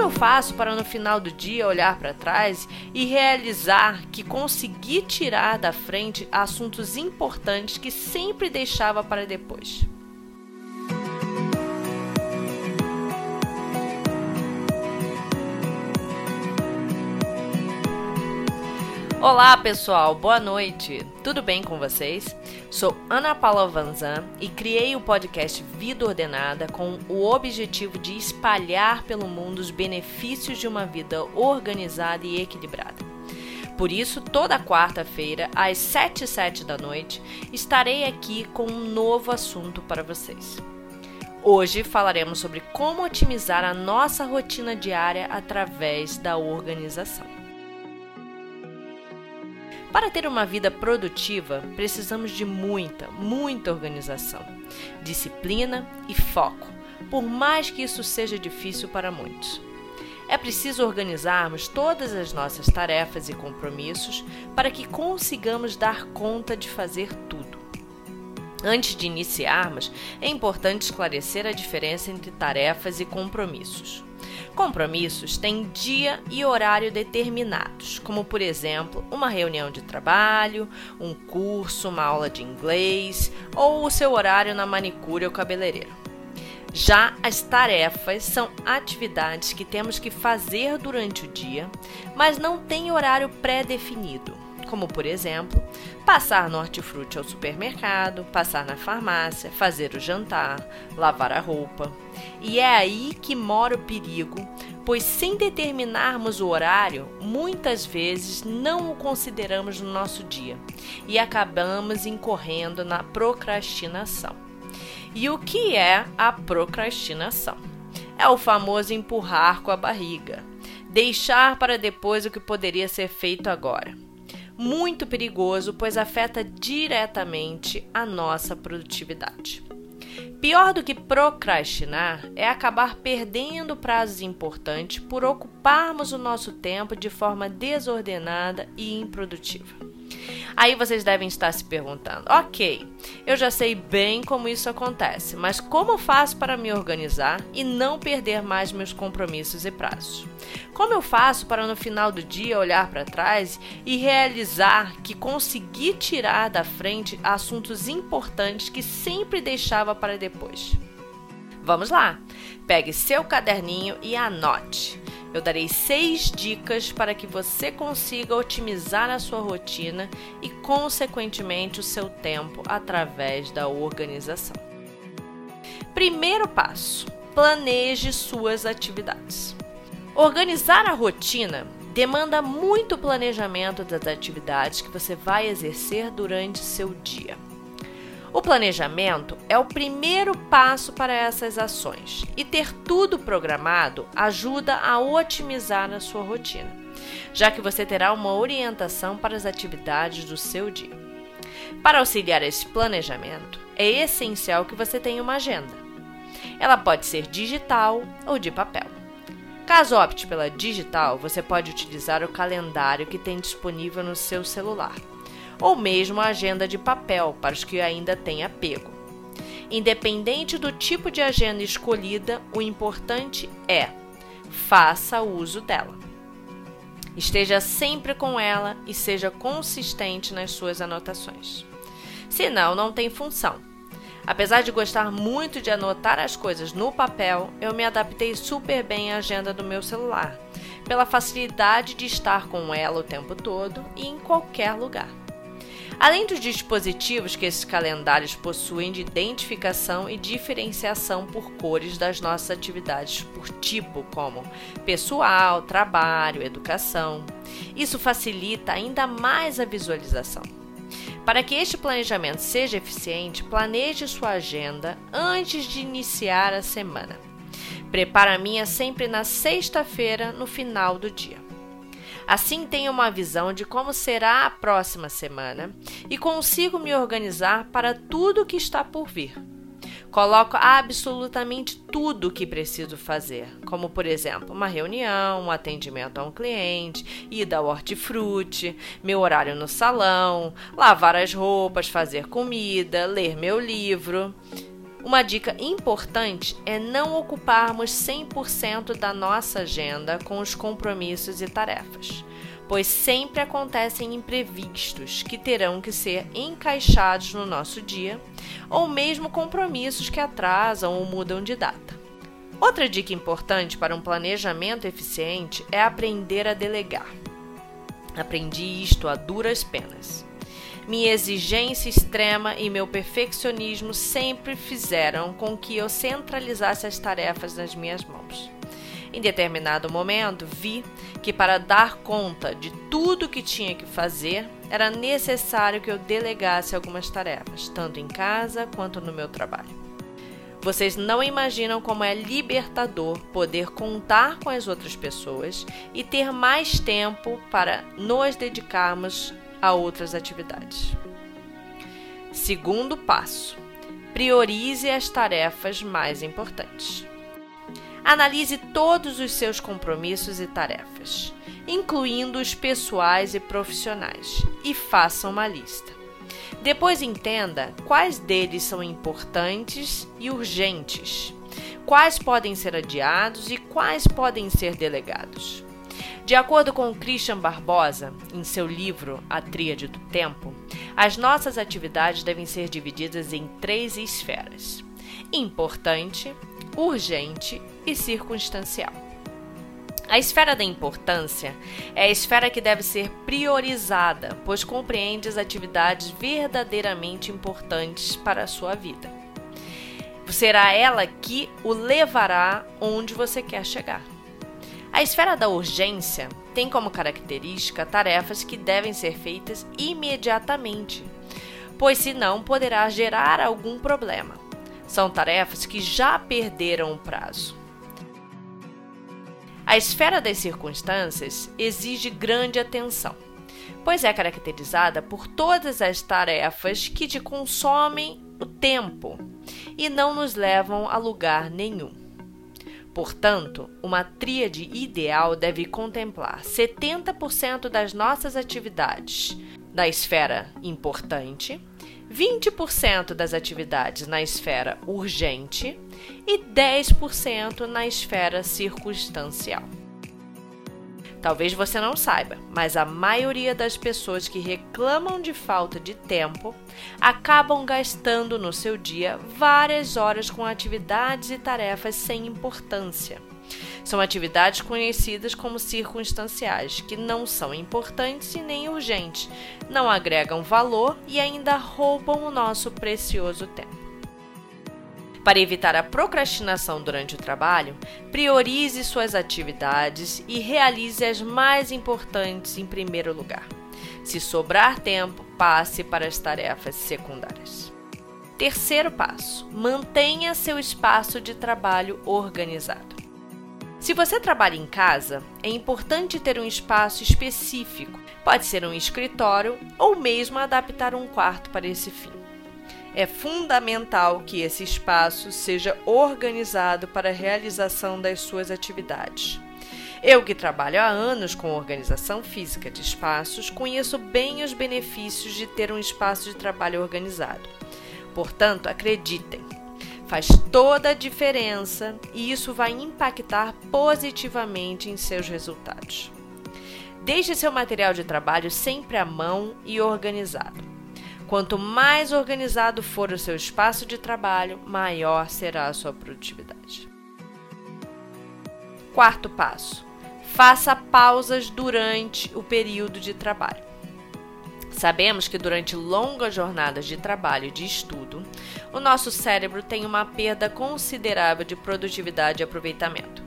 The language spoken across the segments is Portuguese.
Como eu faço para no final do dia olhar para trás e realizar que consegui tirar da frente assuntos importantes que sempre deixava para depois? Olá pessoal, boa noite. Tudo bem com vocês? Sou Ana Paula Vanzan e criei o podcast Vida Ordenada com o objetivo de espalhar pelo mundo os benefícios de uma vida organizada e equilibrada. Por isso, toda quarta-feira, às 7 e 7 da noite, estarei aqui com um novo assunto para vocês. Hoje falaremos sobre como otimizar a nossa rotina diária através da organização. Para ter uma vida produtiva, precisamos de muita, muita organização, disciplina e foco, por mais que isso seja difícil para muitos. É preciso organizarmos todas as nossas tarefas e compromissos para que consigamos dar conta de fazer tudo. Antes de iniciarmos, é importante esclarecer a diferença entre tarefas e compromissos. Compromissos têm dia e horário determinados, como por exemplo, uma reunião de trabalho, um curso, uma aula de inglês ou o seu horário na manicure ou cabeleireiro. Já as tarefas são atividades que temos que fazer durante o dia, mas não têm horário pré-definido como por exemplo, passar no hortifruti ao supermercado, passar na farmácia, fazer o jantar, lavar a roupa. E é aí que mora o perigo, pois sem determinarmos o horário, muitas vezes não o consideramos no nosso dia e acabamos incorrendo na procrastinação. E o que é a procrastinação? É o famoso empurrar com a barriga, deixar para depois o que poderia ser feito agora muito perigoso, pois afeta diretamente a nossa produtividade. Pior do que procrastinar é acabar perdendo prazos importantes por ocuparmos o nosso tempo de forma desordenada e improdutiva. Aí vocês devem estar se perguntando: ok, eu já sei bem como isso acontece, mas como faço para me organizar e não perder mais meus compromissos e prazos? Como eu faço para no final do dia olhar para trás e realizar que consegui tirar da frente assuntos importantes que sempre deixava para depois? Vamos lá! Pegue seu caderninho e anote. Eu darei seis dicas para que você consiga otimizar a sua rotina e, consequentemente, o seu tempo através da organização. Primeiro passo: planeje suas atividades. Organizar a rotina demanda muito planejamento das atividades que você vai exercer durante seu dia. O planejamento é o primeiro passo para essas ações e ter tudo programado ajuda a otimizar a sua rotina, já que você terá uma orientação para as atividades do seu dia. Para auxiliar esse planejamento, é essencial que você tenha uma agenda. Ela pode ser digital ou de papel. Caso opte pela digital, você pode utilizar o calendário que tem disponível no seu celular ou mesmo a agenda de papel para os que ainda têm apego. Independente do tipo de agenda escolhida, o importante é faça uso dela. Esteja sempre com ela e seja consistente nas suas anotações. Senão, não tem função. Apesar de gostar muito de anotar as coisas no papel, eu me adaptei super bem à agenda do meu celular, pela facilidade de estar com ela o tempo todo e em qualquer lugar. Além dos dispositivos que esses calendários possuem de identificação e diferenciação por cores das nossas atividades por tipo, como pessoal, trabalho, educação. Isso facilita ainda mais a visualização. Para que este planejamento seja eficiente, planeje sua agenda antes de iniciar a semana. Prepara a minha sempre na sexta-feira, no final do dia. Assim tenho uma visão de como será a próxima semana e consigo me organizar para tudo que está por vir. Coloco absolutamente tudo o que preciso fazer, como por exemplo, uma reunião, um atendimento a um cliente, ida ao hortifruti, meu horário no salão, lavar as roupas, fazer comida, ler meu livro. Uma dica importante é não ocuparmos 100% da nossa agenda com os compromissos e tarefas, pois sempre acontecem imprevistos que terão que ser encaixados no nosso dia, ou mesmo compromissos que atrasam ou mudam de data. Outra dica importante para um planejamento eficiente é aprender a delegar. Aprendi isto a duras penas. Minha exigência extrema e meu perfeccionismo sempre fizeram com que eu centralizasse as tarefas nas minhas mãos. Em determinado momento, vi que para dar conta de tudo que tinha que fazer, era necessário que eu delegasse algumas tarefas, tanto em casa quanto no meu trabalho. Vocês não imaginam como é libertador poder contar com as outras pessoas e ter mais tempo para nos dedicarmos a outras atividades. Segundo passo: priorize as tarefas mais importantes. Analise todos os seus compromissos e tarefas, incluindo os pessoais e profissionais, e faça uma lista. Depois entenda quais deles são importantes e urgentes, quais podem ser adiados e quais podem ser delegados. De acordo com Christian Barbosa, em seu livro A Tríade do Tempo, as nossas atividades devem ser divididas em três esferas: importante, urgente e circunstancial. A esfera da importância é a esfera que deve ser priorizada, pois compreende as atividades verdadeiramente importantes para a sua vida. Será ela que o levará onde você quer chegar. A esfera da urgência tem como característica tarefas que devem ser feitas imediatamente, pois senão poderá gerar algum problema. São tarefas que já perderam o prazo. A esfera das circunstâncias exige grande atenção, pois é caracterizada por todas as tarefas que te consomem o tempo e não nos levam a lugar nenhum. Portanto, uma tríade ideal deve contemplar 70% das nossas atividades na esfera importante, 20% das atividades na esfera urgente e 10% na esfera circunstancial. Talvez você não saiba, mas a maioria das pessoas que reclamam de falta de tempo acabam gastando no seu dia várias horas com atividades e tarefas sem importância. São atividades conhecidas como circunstanciais, que não são importantes e nem urgentes, não agregam valor e ainda roubam o nosso precioso tempo. Para evitar a procrastinação durante o trabalho, priorize suas atividades e realize as mais importantes em primeiro lugar. Se sobrar tempo, passe para as tarefas secundárias. Terceiro passo: mantenha seu espaço de trabalho organizado. Se você trabalha em casa, é importante ter um espaço específico. Pode ser um escritório ou mesmo adaptar um quarto para esse fim. É fundamental que esse espaço seja organizado para a realização das suas atividades. Eu, que trabalho há anos com organização física de espaços, conheço bem os benefícios de ter um espaço de trabalho organizado. Portanto, acreditem, faz toda a diferença e isso vai impactar positivamente em seus resultados. Deixe seu material de trabalho sempre à mão e organizado. Quanto mais organizado for o seu espaço de trabalho, maior será a sua produtividade. Quarto passo: faça pausas durante o período de trabalho. Sabemos que durante longas jornadas de trabalho e de estudo, o nosso cérebro tem uma perda considerável de produtividade e aproveitamento.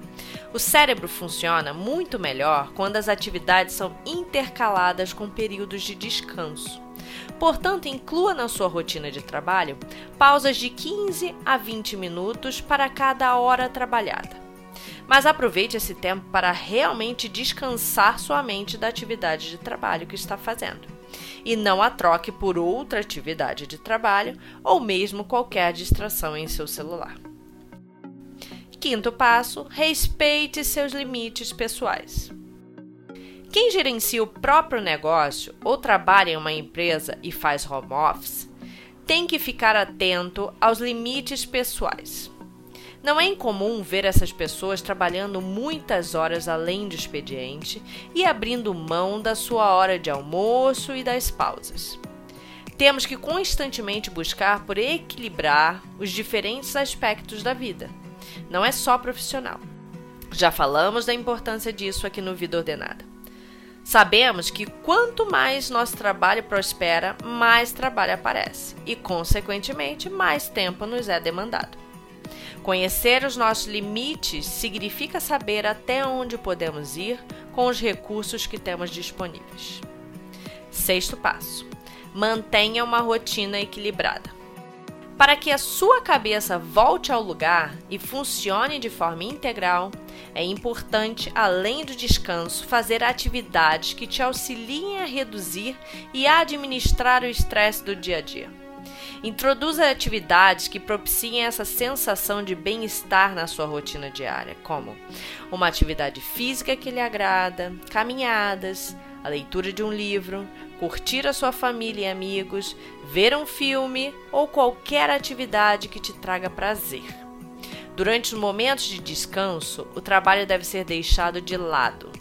O cérebro funciona muito melhor quando as atividades são intercaladas com períodos de descanso. Portanto, inclua na sua rotina de trabalho pausas de 15 a 20 minutos para cada hora trabalhada. Mas aproveite esse tempo para realmente descansar sua mente da atividade de trabalho que está fazendo. E não a troque por outra atividade de trabalho ou mesmo qualquer distração em seu celular. Quinto passo: respeite seus limites pessoais. Quem gerencia o próprio negócio ou trabalha em uma empresa e faz home office tem que ficar atento aos limites pessoais. Não é incomum ver essas pessoas trabalhando muitas horas além do expediente e abrindo mão da sua hora de almoço e das pausas. Temos que constantemente buscar por equilibrar os diferentes aspectos da vida. Não é só profissional. Já falamos da importância disso aqui no Vida Ordenada. Sabemos que quanto mais nosso trabalho prospera, mais trabalho aparece e, consequentemente, mais tempo nos é demandado. Conhecer os nossos limites significa saber até onde podemos ir com os recursos que temos disponíveis. Sexto passo: mantenha uma rotina equilibrada. Para que a sua cabeça volte ao lugar e funcione de forma integral, é importante, além do descanso, fazer atividades que te auxiliem a reduzir e administrar o estresse do dia a dia. Introduza atividades que propiciem essa sensação de bem-estar na sua rotina diária, como uma atividade física que lhe agrada, caminhadas, a leitura de um livro, curtir a sua família e amigos, ver um filme ou qualquer atividade que te traga prazer. Durante os momentos de descanso, o trabalho deve ser deixado de lado.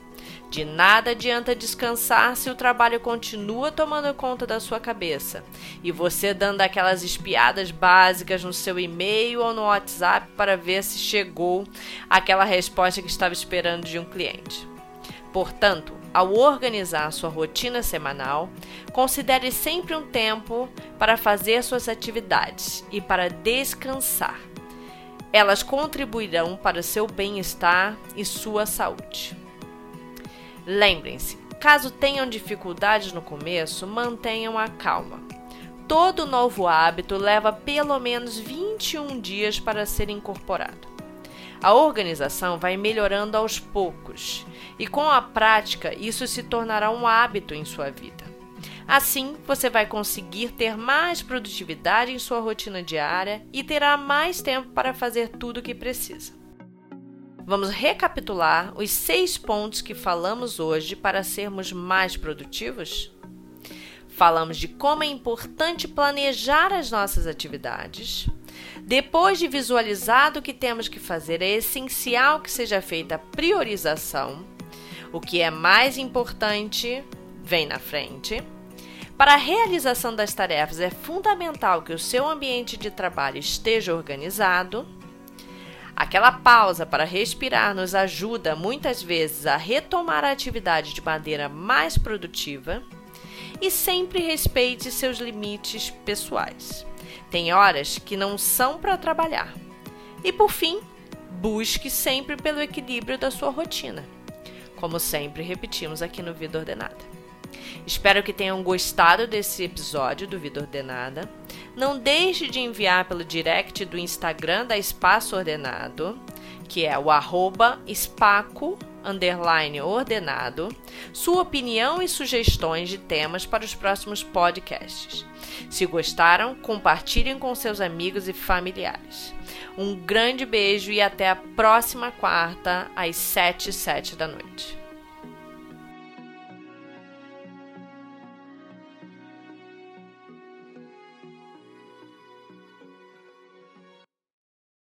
De nada adianta descansar se o trabalho continua tomando conta da sua cabeça e você dando aquelas espiadas básicas no seu e-mail ou no WhatsApp para ver se chegou aquela resposta que estava esperando de um cliente. Portanto, ao organizar sua rotina semanal, considere sempre um tempo para fazer suas atividades e para descansar. Elas contribuirão para seu bem-estar e sua saúde. Lembrem-se, caso tenham dificuldades no começo, mantenham a calma. Todo novo hábito leva pelo menos 21 dias para ser incorporado. A organização vai melhorando aos poucos e, com a prática, isso se tornará um hábito em sua vida. Assim, você vai conseguir ter mais produtividade em sua rotina diária e terá mais tempo para fazer tudo o que precisa. Vamos recapitular os seis pontos que falamos hoje para sermos mais produtivos? Falamos de como é importante planejar as nossas atividades. Depois de visualizado o que temos que fazer, é essencial que seja feita a priorização. O que é mais importante vem na frente. Para a realização das tarefas, é fundamental que o seu ambiente de trabalho esteja organizado. Aquela pausa para respirar nos ajuda muitas vezes a retomar a atividade de maneira mais produtiva e sempre respeite seus limites pessoais. Tem horas que não são para trabalhar. E por fim, busque sempre pelo equilíbrio da sua rotina. Como sempre repetimos aqui no Vida Ordenada. Espero que tenham gostado desse episódio do Vida Ordenada. Não deixe de enviar pelo direct do Instagram da Espaço Ordenado, que é o arroba underline ordenado, sua opinião e sugestões de temas para os próximos podcasts. Se gostaram, compartilhem com seus amigos e familiares. Um grande beijo e até a próxima quarta, às 7 e 7 da noite.